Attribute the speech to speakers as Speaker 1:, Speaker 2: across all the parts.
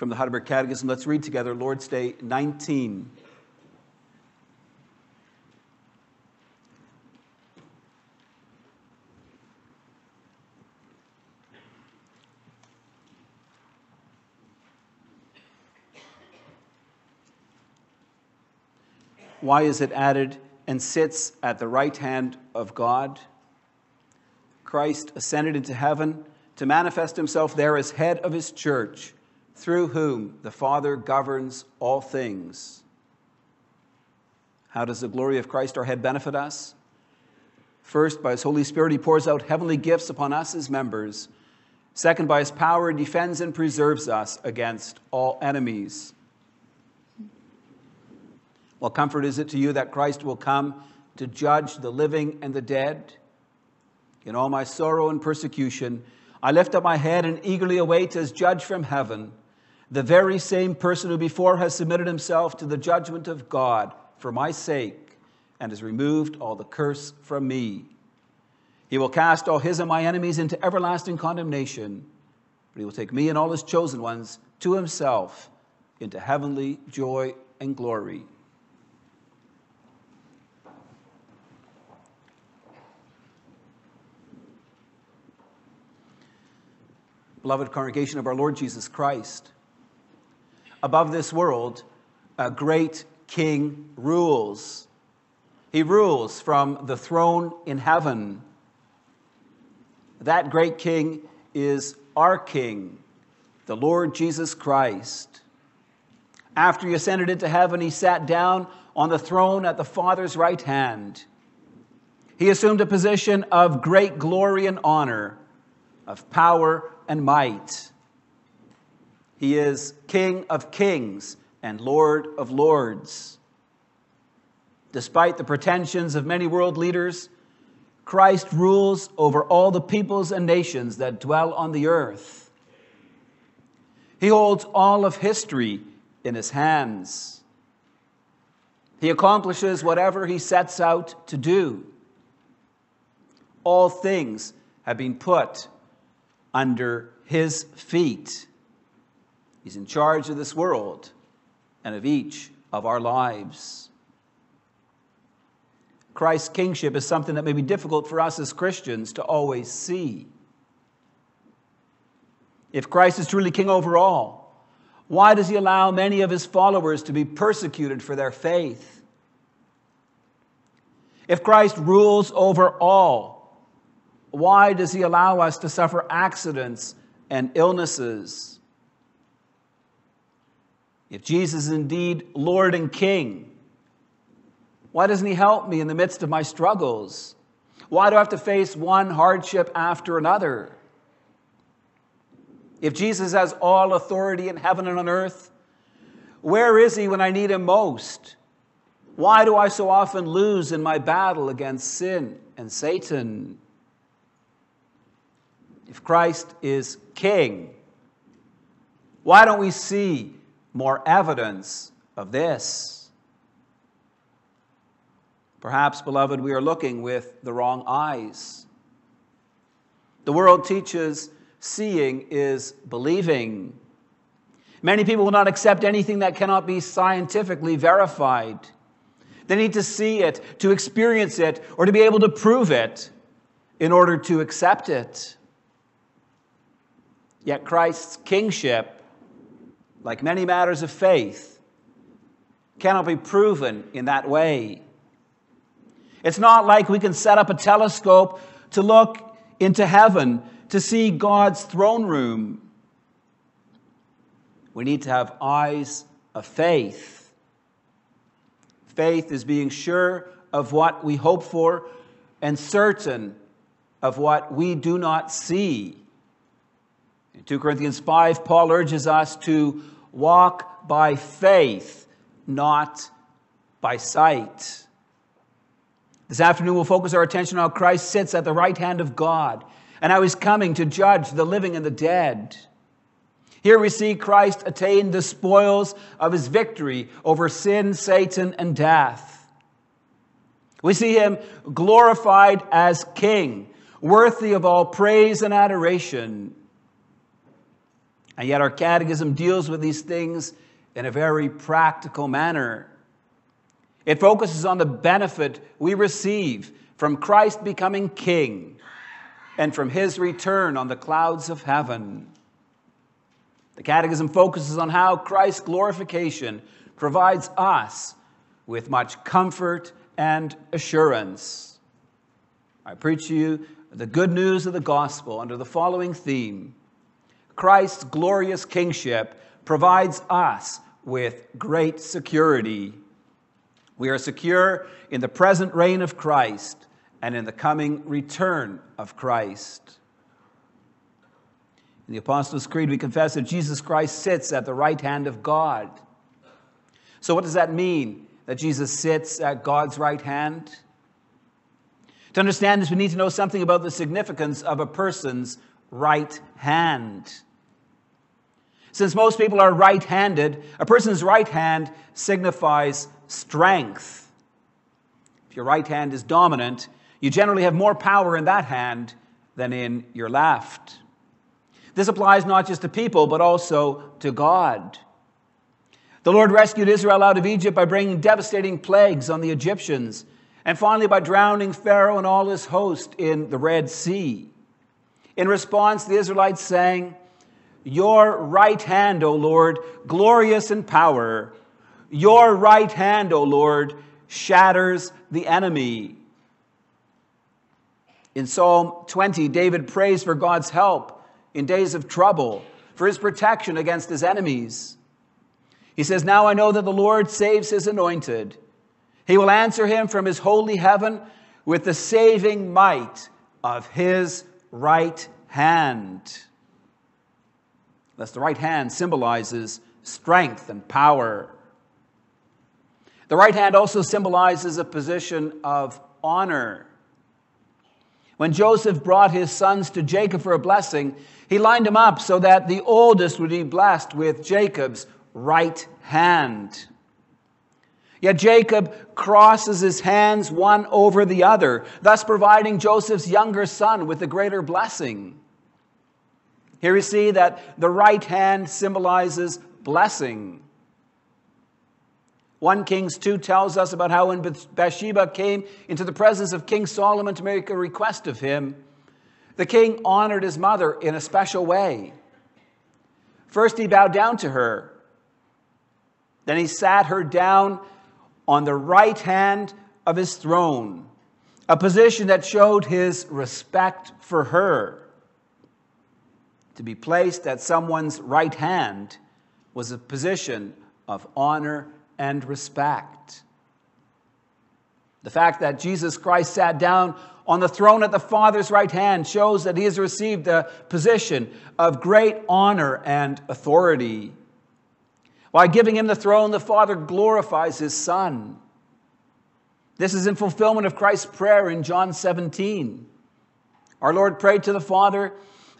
Speaker 1: from the Heidelberg Catechism. Let's read together Lord's Day 19. Why is it added and sits at the right hand of God? Christ ascended into heaven to manifest himself there as head of his church, through whom the Father governs all things. How does the glory of Christ our head benefit us? First, by his Holy Spirit, he pours out heavenly gifts upon us as members. Second, by his power, he defends and preserves us against all enemies. What comfort is it to you that Christ will come to judge the living and the dead? In all my sorrow and persecution, I lift up my head and eagerly await as judge from heaven the very same person who before has submitted himself to the judgment of God for my sake and has removed all the curse from me. He will cast all his and my enemies into everlasting condemnation, but he will take me and all his chosen ones to himself into heavenly joy and glory. beloved congregation of our Lord Jesus Christ. Above this world, a great king rules. He rules from the throne in heaven. That great king is our king, the Lord Jesus Christ. After he ascended into heaven, he sat down on the throne at the Father's right hand. He assumed a position of great glory and honor, of power and might. He is King of kings and Lord of lords. Despite the pretensions of many world leaders, Christ rules over all the peoples and nations that dwell on the earth. He holds all of history in his hands. He accomplishes whatever he sets out to do. All things have been put under his feet. He's in charge of this world and of each of our lives. Christ's kingship is something that may be difficult for us as Christians to always see. If Christ is truly king over all, why does he allow many of his followers to be persecuted for their faith? If Christ rules over all, why does he allow us to suffer accidents and illnesses? If Jesus is indeed Lord and King, why doesn't he help me in the midst of my struggles? Why do I have to face one hardship after another? If Jesus has all authority in heaven and on earth, where is he when I need him most? Why do I so often lose in my battle against sin and Satan? if Christ is king, why don't we see more evidence of this? Perhaps, beloved, we are looking with the wrong eyes. The world teaches seeing is believing. Many people will not accept anything that cannot be scientifically verified. They need to see it, to experience it, or to be able to prove it in order to accept it. Yet Christ's kingship, like many matters of faith, cannot be proven in that way. It's not like we can set up a telescope to look into heaven to see God's throne room. We need to have eyes of faith. Faith is being sure of what we hope for and certain of what we do not see. In 2 Corinthians 5, Paul urges us to walk by faith, not by sight. This afternoon, we'll focus our attention on how Christ sits at the right hand of God and how he's coming to judge the living and the dead. Here we see Christ attain the spoils of his victory over sin, Satan, and death. We see him glorified as king, worthy of all praise and adoration. And yet, our catechism deals with these things in a very practical manner. It focuses on the benefit we receive from Christ becoming king and from his return on the clouds of heaven. The Catechism focuses on how Christ's glorification provides us with much comfort and assurance. I preach to you the good news of the gospel under the following theme Christ's glorious kingship provides us with great security. We are secure in the present reign of Christ and in the coming return of Christ. In the Apostles' Creed, we confess that Jesus Christ sits at the right hand of God. So, what does that mean, that Jesus sits at God's right hand? To understand this, we need to know something about the significance of a person's right hand. Since most people are right handed, a person's right hand signifies strength. If your right hand is dominant, you generally have more power in that hand than in your left. This applies not just to people, but also to God. The Lord rescued Israel out of Egypt by bringing devastating plagues on the Egyptians, and finally by drowning Pharaoh and all his host in the Red Sea. In response, the Israelites sang, Your right hand, O Lord, glorious in power, your right hand, O Lord, shatters the enemy. In Psalm 20, David prays for God's help in days of trouble, for his protection against his enemies. He says, Now I know that the Lord saves his anointed. He will answer him from his holy heaven with the saving might of his right hand. Thus, the right hand symbolizes strength and power. The right hand also symbolizes a position of honor. When Joseph brought his sons to Jacob for a blessing, he lined them up so that the oldest would be blessed with Jacob's right hand. Yet Jacob crosses his hands one over the other, thus providing Joseph's younger son with a greater blessing. Here we see that the right hand symbolizes blessing. 1 Kings 2 tells us about how when Bathsheba came into the presence of King Solomon to make a request of him, the king honored his mother in a special way. First, he bowed down to her. Then he sat her down on the right hand of his throne, a position that showed his respect for her. To be placed at someone's right hand was a position of honor and respect. The fact that Jesus Christ sat down on the throne at the Father's right hand shows that he has received a position of great honor and authority. By giving him the throne, the Father glorifies his Son. This is in fulfillment of Christ's prayer in John 17. Our Lord prayed to the Father,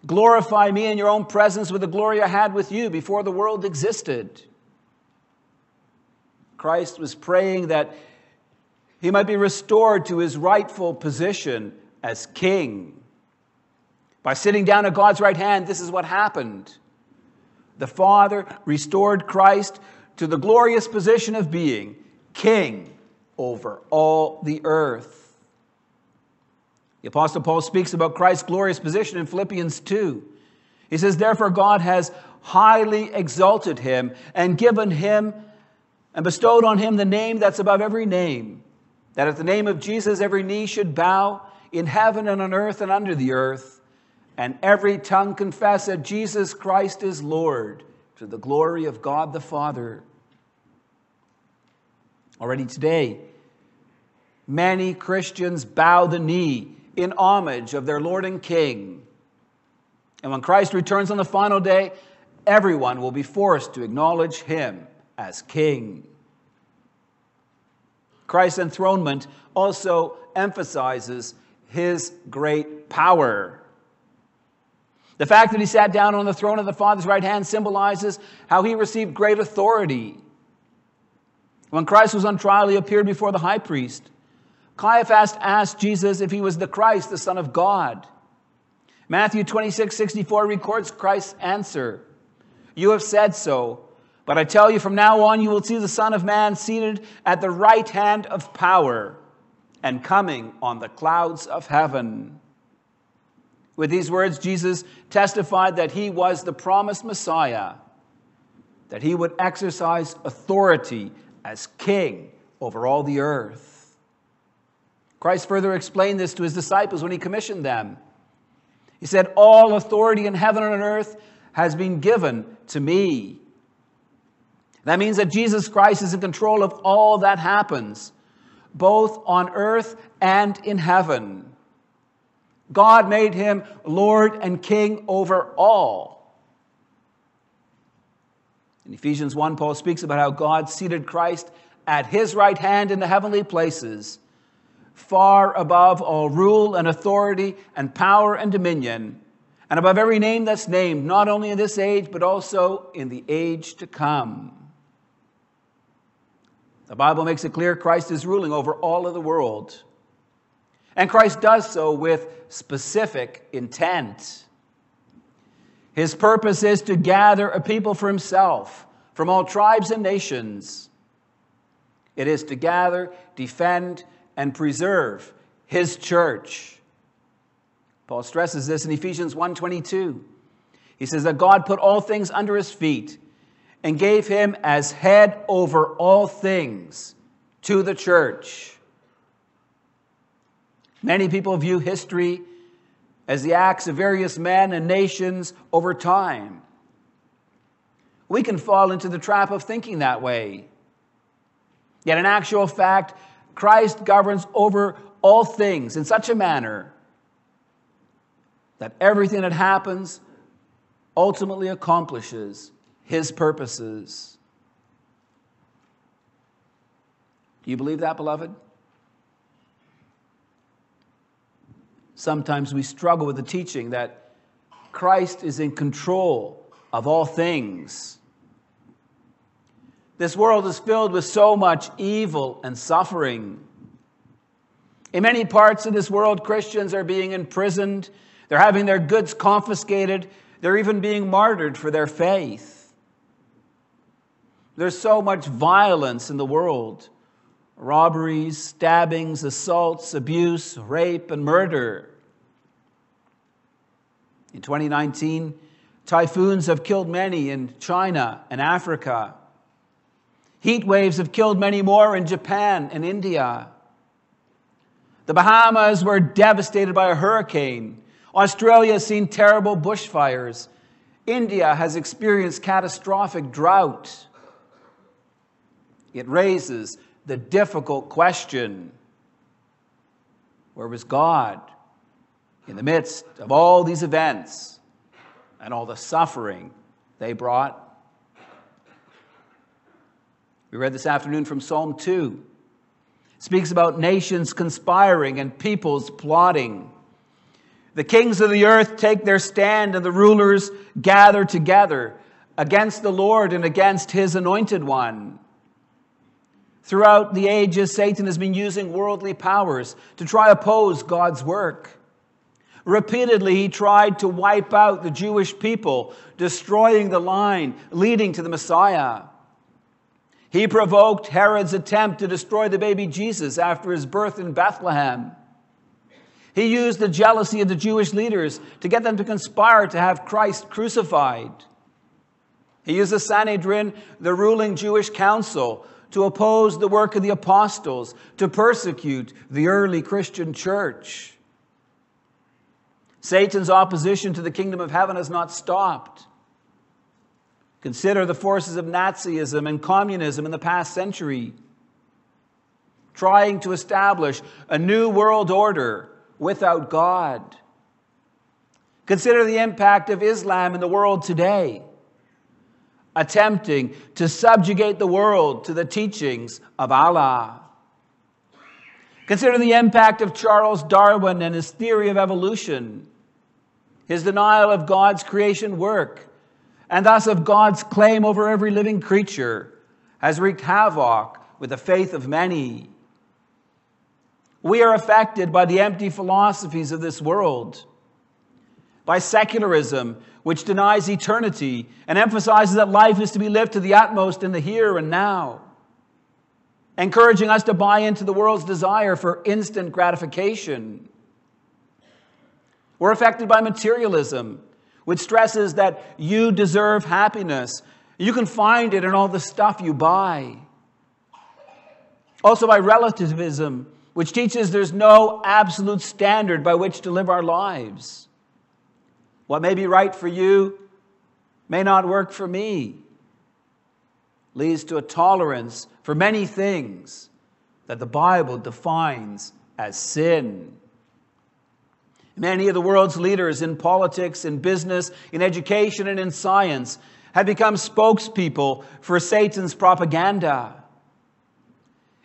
Speaker 1: Glorify me in your own presence with the glory I had with you before the world existed. Christ was praying that he might be restored to his rightful position as king. By sitting down at God's right hand, this is what happened. The Father restored Christ to the glorious position of being king over all the earth. The Apostle Paul speaks about Christ's glorious position in Philippians 2. He says, Therefore, God has highly exalted him and given him and bestowed on him the name that's above every name, that at the name of Jesus every knee should bow in heaven and on earth and under the earth, and every tongue confess that Jesus Christ is Lord to the glory of God the Father. Already today, many Christians bow the knee in homage of their Lord and King. And when Christ returns on the final day, everyone will be forced to acknowledge him as king. Christ's enthronement also emphasizes his great power. The fact that he sat down on the throne of the Father's right hand symbolizes how he received great authority. When Christ was on trial, he appeared before the high priest. Caiaphas asked Jesus if he was the Christ, the Son of God. Matthew 26, 64 records Christ's answer You have said so. But I tell you, from now on, you will see the Son of Man seated at the right hand of power and coming on the clouds of heaven. With these words, Jesus testified that he was the promised Messiah, that he would exercise authority as king over all the earth. Christ further explained this to his disciples when he commissioned them. He said, All authority in heaven and on earth has been given to me. That means that Jesus Christ is in control of all that happens, both on earth and in heaven. God made him Lord and King over all. In Ephesians 1, Paul speaks about how God seated Christ at his right hand in the heavenly places, far above all rule and authority and power and dominion, and above every name that's named, not only in this age, but also in the age to come. The Bible makes it clear Christ is ruling over all of the world. And Christ does so with specific intent. His purpose is to gather a people for himself from all tribes and nations. It is to gather, defend, and preserve his church. Paul stresses this in Ephesians 1:22. He says that God put all things under his feet and gave him as head over all things to the church. Many people view history as the acts of various men and nations over time. We can fall into the trap of thinking that way. Yet, in actual fact, Christ governs over all things in such a manner that everything that happens ultimately accomplishes his purposes. Do you believe that, beloved? Sometimes we struggle with the teaching that Christ is in control of all things. This world is filled with so much evil and suffering. In many parts of this world, Christians are being imprisoned, they're having their goods confiscated, they're even being martyred for their faith. There's so much violence in the world robberies, stabbings, assaults, abuse, rape, and murder. In 2019, typhoons have killed many in China and Africa. Heat waves have killed many more in Japan and India. The Bahamas were devastated by a hurricane. Australia has seen terrible bushfires. India has experienced catastrophic drought it raises the difficult question where was God in the midst of all these events and all the suffering they brought? We read this afternoon from Psalm 2. It speaks about nations conspiring and peoples plotting. The kings of the earth take their stand, and the rulers gather together against the Lord and against his anointed one. Throughout the ages, Satan has been using worldly powers to try oppose God's work. Repeatedly, he tried to wipe out the Jewish people, destroying the line leading to the Messiah. He provoked Herod's attempt to destroy the baby Jesus after his birth in Bethlehem. He used the jealousy of the Jewish leaders to get them to conspire to have Christ crucified. He used the Sanhedrin, the ruling Jewish council, to oppose the work of the apostles, to persecute the early Christian church. Satan's opposition to the kingdom of heaven has not stopped. Consider the forces of Nazism and communism in the past century, trying to establish a new world order without God. Consider the impact of Islam in the world today attempting to subjugate the world to the teachings of Allah. Consider the impact of Charles Darwin and his theory of evolution, his denial of God's creation work, and thus of God's claim over every living creature, has wreaked havoc with the faith of many. We are affected by the empty philosophies of this world. by secularism, which denies eternity and emphasizes that life is to be lived to the utmost in the here and now, encouraging us to buy into the world's desire for instant gratification. We're affected by materialism, which stresses that you deserve happiness. You can find it in all the stuff you buy. Also, by relativism, which teaches there's no absolute standard by which to live our lives. What may be right for you may not work for me. Leads to a tolerance for many things that the Bible defines as sin. Many of the world's leaders in politics, in business, in education, and in science have become spokespeople for Satan's propaganda.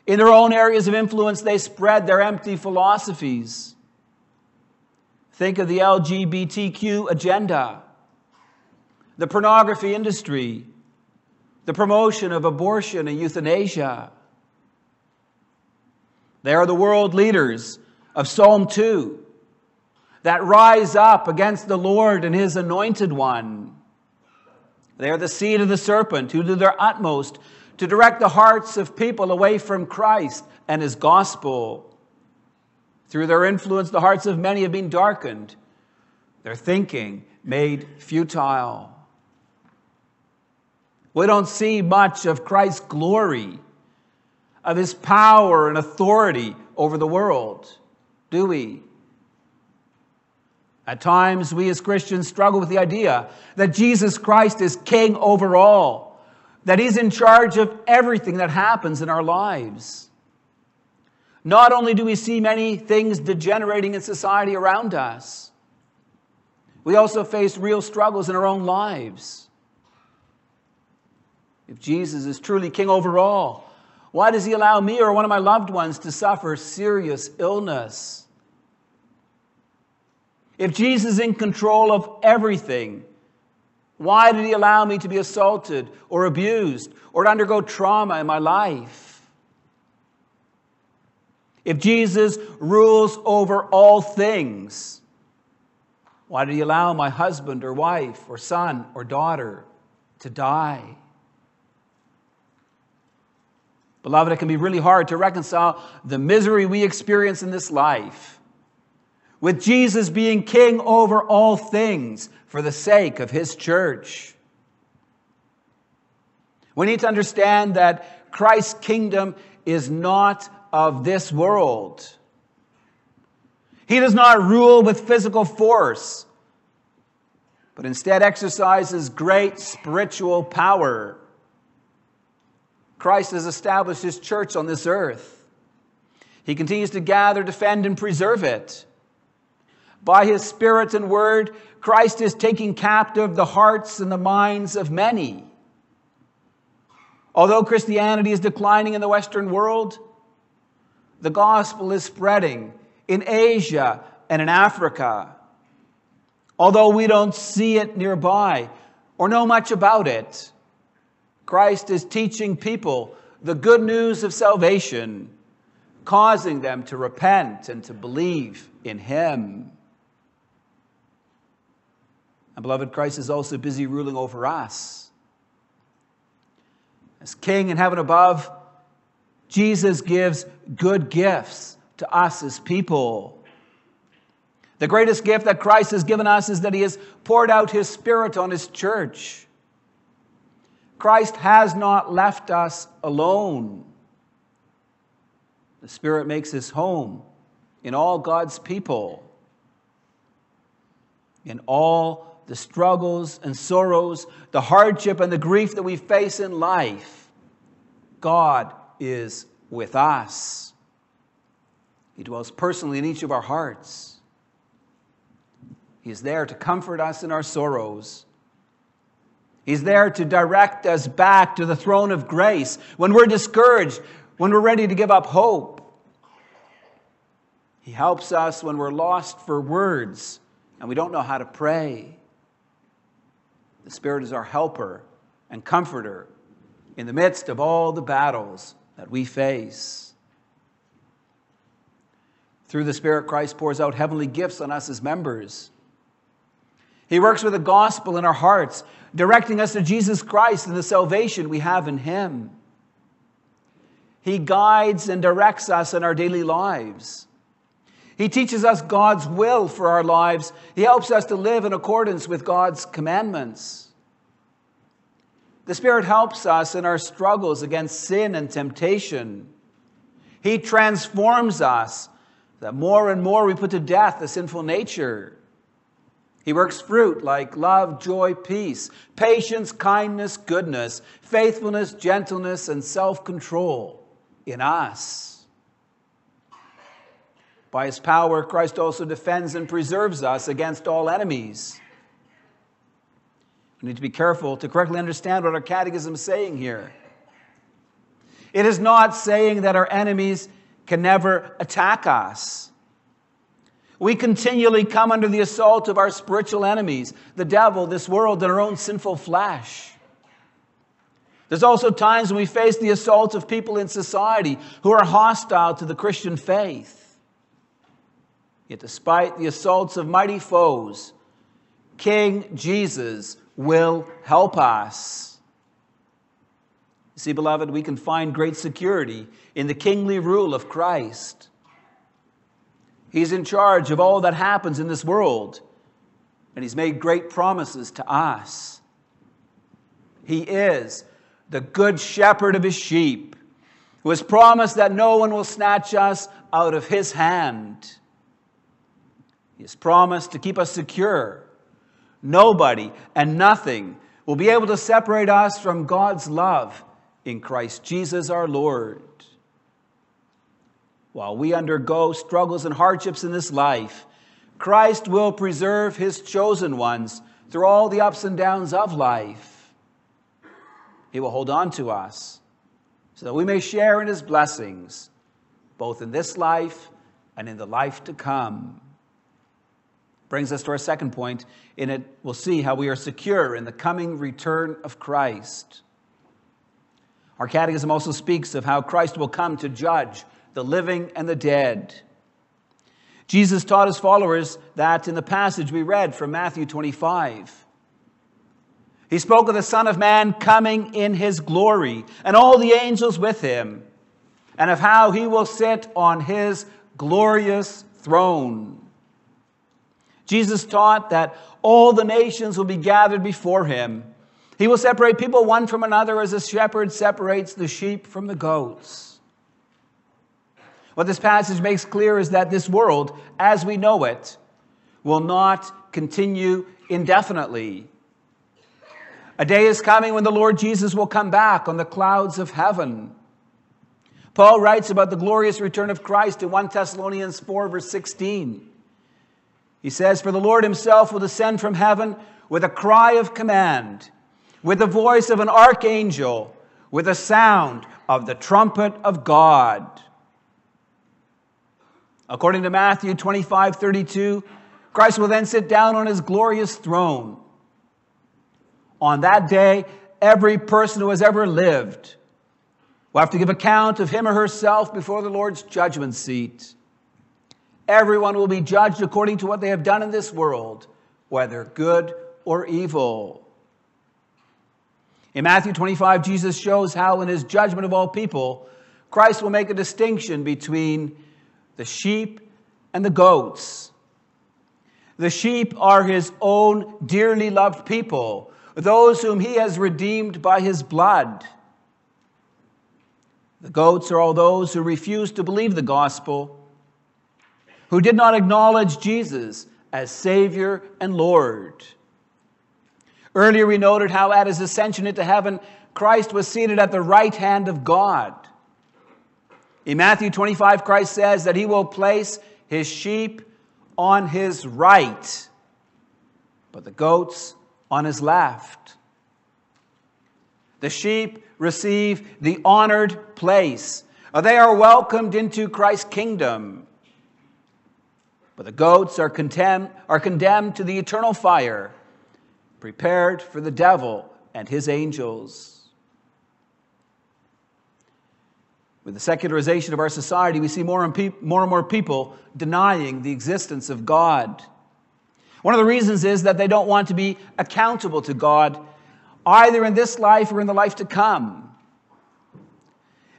Speaker 1: In their own areas of influence, they spread their empty philosophies. Think of the LGBTQ agenda, the pornography industry, the promotion of abortion and euthanasia. They are the world leaders of Psalm 2 that rise up against the Lord and his anointed one. They are the seed of the serpent who do their utmost to direct the hearts of people away from Christ and his gospel. Through their influence, the hearts of many have been darkened, their thinking made futile. We don't see much of Christ's glory, of his power and authority over the world, do we? At times, we as Christians struggle with the idea that Jesus Christ is king over all that He's in charge of everything that happens in our lives. Not only do we see many things degenerating in society around us, we also face real struggles in our own lives. If Jesus is truly king over all, why does he allow me or one of my loved ones to suffer serious illness? If Jesus is in control of everything, why did he allow me to be assaulted or abused or to undergo trauma in my life? If Jesus rules over all things, why did he allow my husband or wife or son or daughter to die? Beloved, it can be really hard to reconcile the misery we experience in this life with Jesus being king over all things for the sake of his church. We need to understand that Christ's kingdom is not of this world. He does not rule with physical force, but instead exercises great spiritual power. Christ has established his church on this earth. He continues to gather, defend, and preserve it. By his Spirit and word, Christ is taking captive the hearts and the minds of many. Although Christianity is declining in the Western world, the gospel is spreading in Asia and in Africa. Although we don't see it nearby or know much about it, Christ is teaching people the good news of salvation, causing them to repent and to believe in Him. And beloved, Christ is also busy ruling over us. As King in heaven above, Jesus gives good gifts to us as people. The greatest gift that Christ has given us is that he has poured out his Spirit on his church. Christ has not left us alone. The Spirit makes his home in all God's people, in all the struggles and sorrows, the hardship and the grief that we face in life, God is with us. He dwells personally in each of our hearts. He is there to comfort us in our sorrows. He's there to direct us back to the throne of grace when we're discouraged, when we're ready to give up hope. He helps us when we're lost for words and we don't know how to pray. The Spirit is our helper and comforter in the midst of all the battles that we face. Through the Spirit, Christ pours out heavenly gifts on us as members. He works with the gospel in our hearts, directing us to Jesus Christ and the salvation we have in Him. He guides and directs us in our daily lives. He teaches us God's will for our lives. He helps us to live in accordance with God's commandments. The Spirit helps us in our struggles against sin and temptation. He transforms us that more and more we put to death the sinful nature. He works fruit like love, joy, peace, patience, kindness, goodness, faithfulness, gentleness, and self control in us. By his power, Christ also defends and preserves us against all enemies. We need to be careful to correctly understand what our catechism is saying here. It is not saying that our enemies can never attack us. We continually come under the assault of our spiritual enemies, the devil, this world, and our own sinful flesh. There's also times when we face the assault of people in society who are hostile to the Christian faith. Yet, despite the assaults of mighty foes, King Jesus will help us. See, beloved, we can find great security in the kingly rule of Christ. He's in charge of all that happens in this world, and He's made great promises to us. He is the good shepherd of his sheep, who has promised that no one will snatch us out of his hand. He has promised to keep us secure. Nobody and nothing will be able to separate us from God's love in Christ Jesus our Lord. While we undergo struggles and hardships in this life, Christ will preserve his chosen ones through all the ups and downs of life. He will hold on to us so that we may share in his blessings, both in this life and in the life to come. Brings us to our second point. In it, we'll see how we are secure in the coming return of Christ. Our catechism also speaks of how Christ will come to judge the living and the dead. Jesus taught his followers that in the passage we read from Matthew 25. He spoke of the Son of Man coming in his glory and all the angels with him, and of how he will sit on his glorious throne. Jesus taught that all the nations will be gathered before him. He will separate people one from another as a shepherd separates the sheep from the goats. What this passage makes clear is that this world, as we know it, will not continue indefinitely. A day is coming when the Lord Jesus will come back on the clouds of heaven. Paul writes about the glorious return of Christ in 1 Thessalonians 4, verse 16. He says, For the Lord himself will descend from heaven with a cry of command, with the voice of an archangel, with the sound of the trumpet of God. According to Matthew 25, 32, Christ will then sit down on his glorious throne. On that day, every person who has ever lived will have to give account of him or herself before the Lord's judgment seat. Everyone will be judged according to what they have done in this world, whether good or evil. In Matthew 25, Jesus shows how, in his judgment of all people, Christ will make a distinction between the sheep and the goats. The sheep are his own dearly loved people those whom he has redeemed by his blood. The goats are all those who refuse to believe the gospel, who did not acknowledge Jesus as Savior and Lord. Earlier, we noted how at his ascension into heaven, Christ was seated at the right hand of God. In Matthew 25, Christ says that he will place his sheep on his right, but the goats on his left. The sheep receive the honored place. They are welcomed into Christ's kingdom. But the goats are condemned, are condemned to the eternal fire, prepared for the devil and his angels. With the secularization of our society, we see more and, pe- more, and more people denying the existence of God. One of the reasons is that they don't want to be accountable to God, either in this life or in the life to come.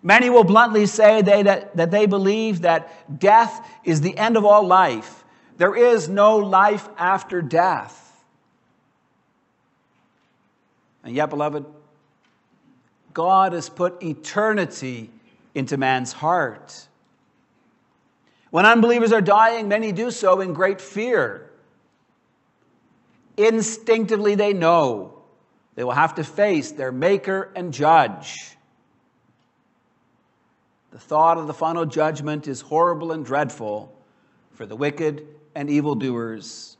Speaker 1: Many will bluntly say they, that, that they believe that death is the end of all life. There is no life after death. And yet, beloved, God has put eternity into man's heart. When unbelievers are dying, many do so in great fear. Instinctively, they know they will have to face their Maker and Judge. The thought of the final judgment is horrible and dreadful for the wicked and evildoers.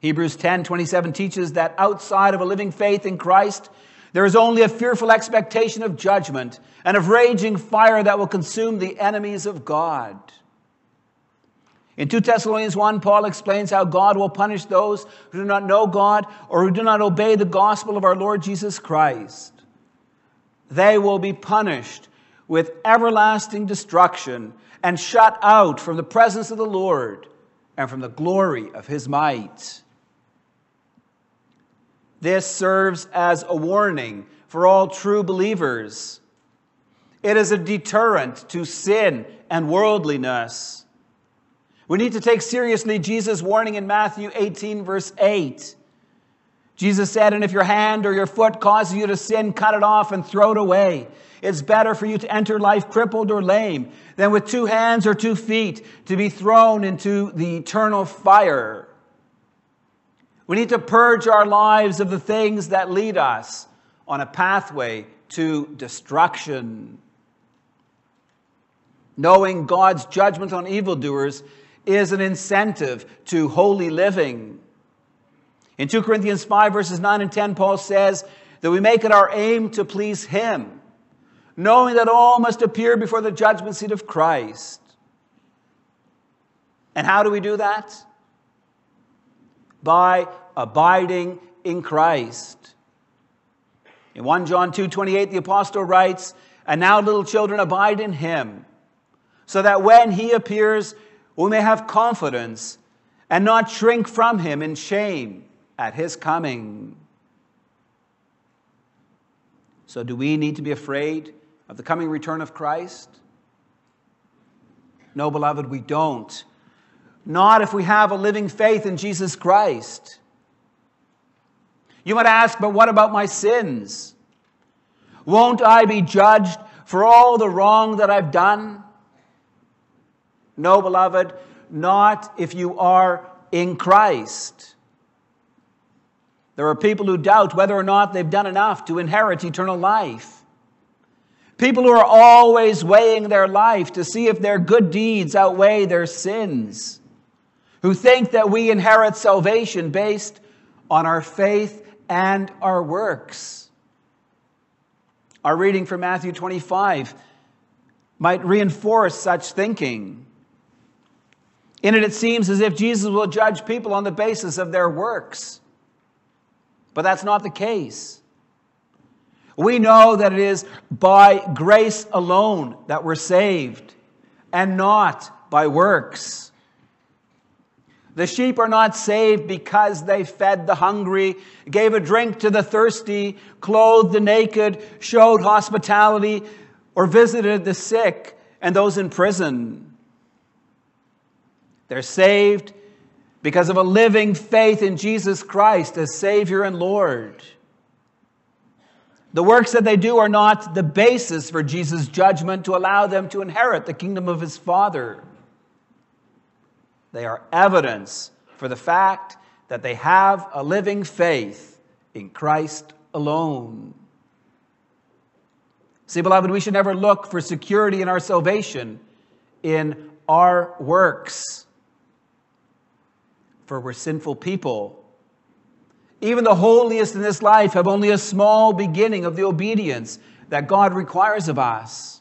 Speaker 1: Hebrews 10 27 teaches that outside of a living faith in Christ, there is only a fearful expectation of judgment and of raging fire that will consume the enemies of God. In 2 Thessalonians 1, Paul explains how God will punish those who do not know God or who do not obey the gospel of our Lord Jesus Christ. They will be punished with everlasting destruction and shut out from the presence of the Lord and from the glory of his might. This serves as a warning for all true believers. It is a deterrent to sin and worldliness. We need to take seriously Jesus' warning in Matthew 18, verse 8. Jesus said, And if your hand or your foot causes you to sin, cut it off and throw it away. It's better for you to enter life crippled or lame than with two hands or two feet to be thrown into the eternal fire. We need to purge our lives of the things that lead us on a pathway to destruction. Knowing God's judgment on evildoers is an incentive to holy living. In 2 Corinthians 5, verses 9 and 10, Paul says that we make it our aim to please Him, knowing that all must appear before the judgment seat of Christ. And how do we do that? By abiding in Christ. In 1 John 2 28, the apostle writes, And now, little children, abide in Him, so that when He appears, we may have confidence and not shrink from Him in shame at his coming. So, do we need to be afraid of the coming return of Christ? No, beloved, we don't. Not if we have a living faith in Jesus Christ. You might ask, but what about my sins? Won't I be judged for all the wrong that I've done? No, beloved, not if you are in Christ. There are people who doubt whether or not they've done enough to inherit eternal life. People who are always weighing their life to see if their good deeds outweigh their sins. Who think that we inherit salvation based on our faith and our works. Our reading from Matthew 25 might reinforce such thinking. In it, it seems as if Jesus will judge people on the basis of their works. But that's not the case. We know that it is by grace alone that we're saved and not by works. The sheep are not saved because they fed the hungry, gave a drink to the thirsty, clothed the naked, showed hospitality, or visited the sick and those in prison. They're saved because of a living faith in Jesus Christ as Savior and Lord. The works that they do are not the basis for Jesus' judgment to allow them to inherit the kingdom of his Father. They are evidence for the fact that they have a living faith in Christ alone. See, beloved, we should never look for security in our salvation in our works for we're sinful people. Even the holiest in this life have only a small beginning of the obedience that God requires of us.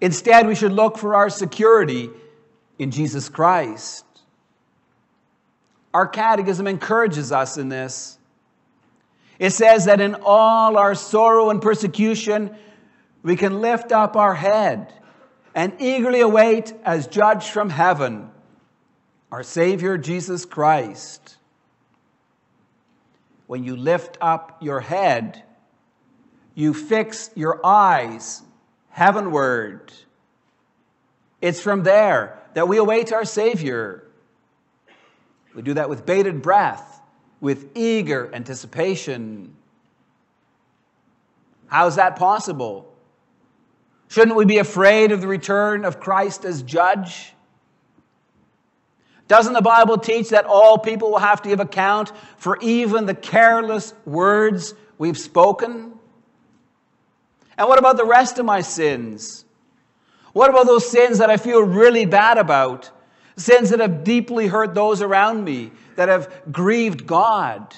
Speaker 1: Instead, we should look for our security in Jesus Christ. Our catechism encourages us in this. It says that in all our sorrow and persecution, we can lift up our head and eagerly await, as judged from heaven, our Savior Jesus Christ. When you lift up your head, you fix your eyes heavenward. It's from there that we await our Savior. We do that with bated breath, with eager anticipation. How's that possible? Shouldn't we be afraid of the return of Christ as judge? Doesn't the Bible teach that all people will have to give account for even the careless words we've spoken? And what about the rest of my sins? What about those sins that I feel really bad about? Sins that have deeply hurt those around me, that have grieved God?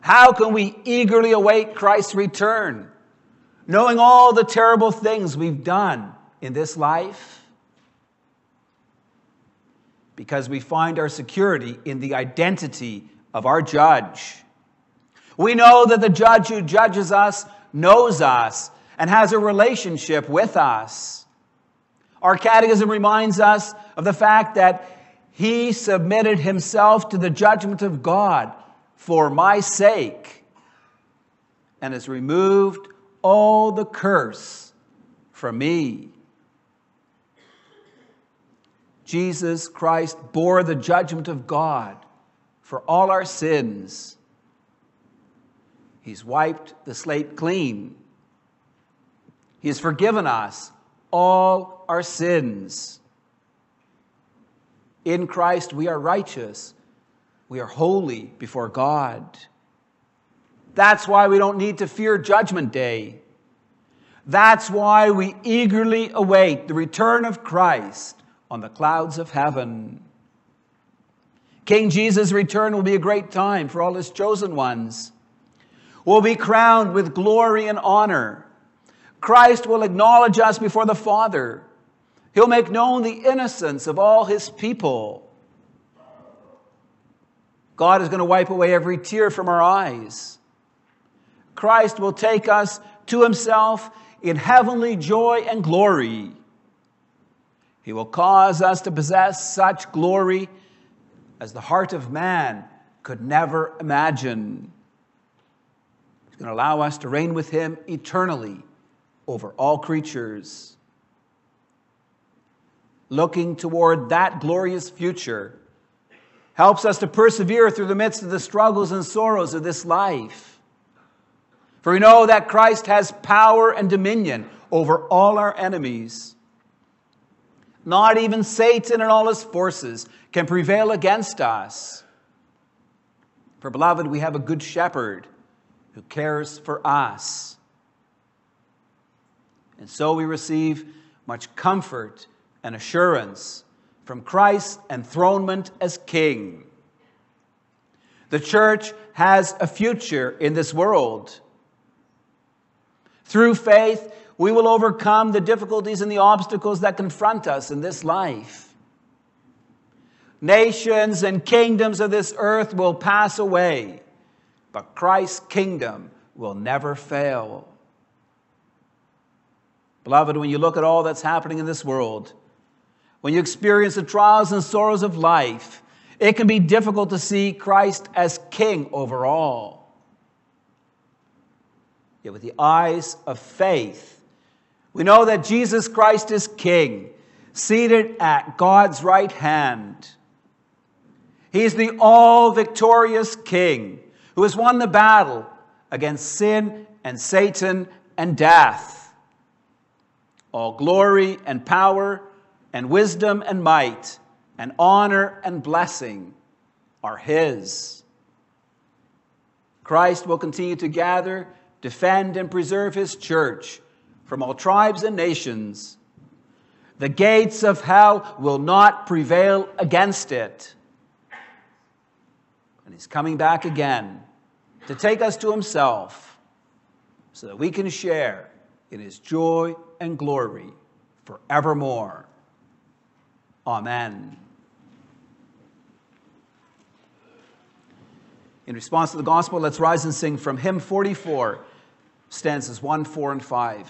Speaker 1: How can we eagerly await Christ's return, knowing all the terrible things we've done in this life? Because we find our security in the identity of our judge. We know that the judge who judges us knows us and has a relationship with us. Our catechism reminds us of the fact that he submitted himself to the judgment of God for my sake and has removed all the curse from me. Jesus Christ bore the judgment of God for all our sins. He's wiped the slate clean he has forgiven us all our sins. In Christ, we are righteous. We are holy before God. That's why we don't need to fear Judgment Day. That's why we eagerly await the return of Christ on the clouds of heaven. King Jesus' return will be a great time for all his chosen ones. We'll be crowned with glory and honor. Christ will acknowledge us before the Father. He'll make known the innocence of all his people. God is going to wipe away every tear from our eyes. Christ will take us to himself in heavenly joy and glory. He will cause us to possess such glory as the heart of man could never imagine. He's going to allow us to reign with him eternally over all creatures. Looking toward that glorious future helps us to persevere through the midst of the struggles and sorrows of this life. For we know that Christ has power and dominion over all our enemies. Not even Satan and all his forces can prevail against us. For, beloved, we have a good shepherd who cares for us. And so we receive much comfort and assurance from Christ's enthronement as King. The church has a future in this world. Through faith, we will overcome the difficulties and the obstacles that confront us in this life. Nations and kingdoms of this earth will pass away, but Christ's kingdom will never fail. Beloved, when you look at all that's happening in this world, when you experience the trials and sorrows of life, it can be difficult to see Christ as king over all. Yet, with the eyes of faith, we know that Jesus Christ is king, seated at God's right hand. He is the all victorious king who has won the battle against sin and Satan and death. All glory and power and wisdom and might and honor and blessing are His. Christ will continue to gather, defend, and preserve His church from all tribes and nations. The gates of hell will not prevail against it. And He's coming back again to take us to Himself so that we can share in His joy and glory forevermore. Amen. In response to the gospel, let's rise and sing from hymn 44, stanzas 1, 4, and 5.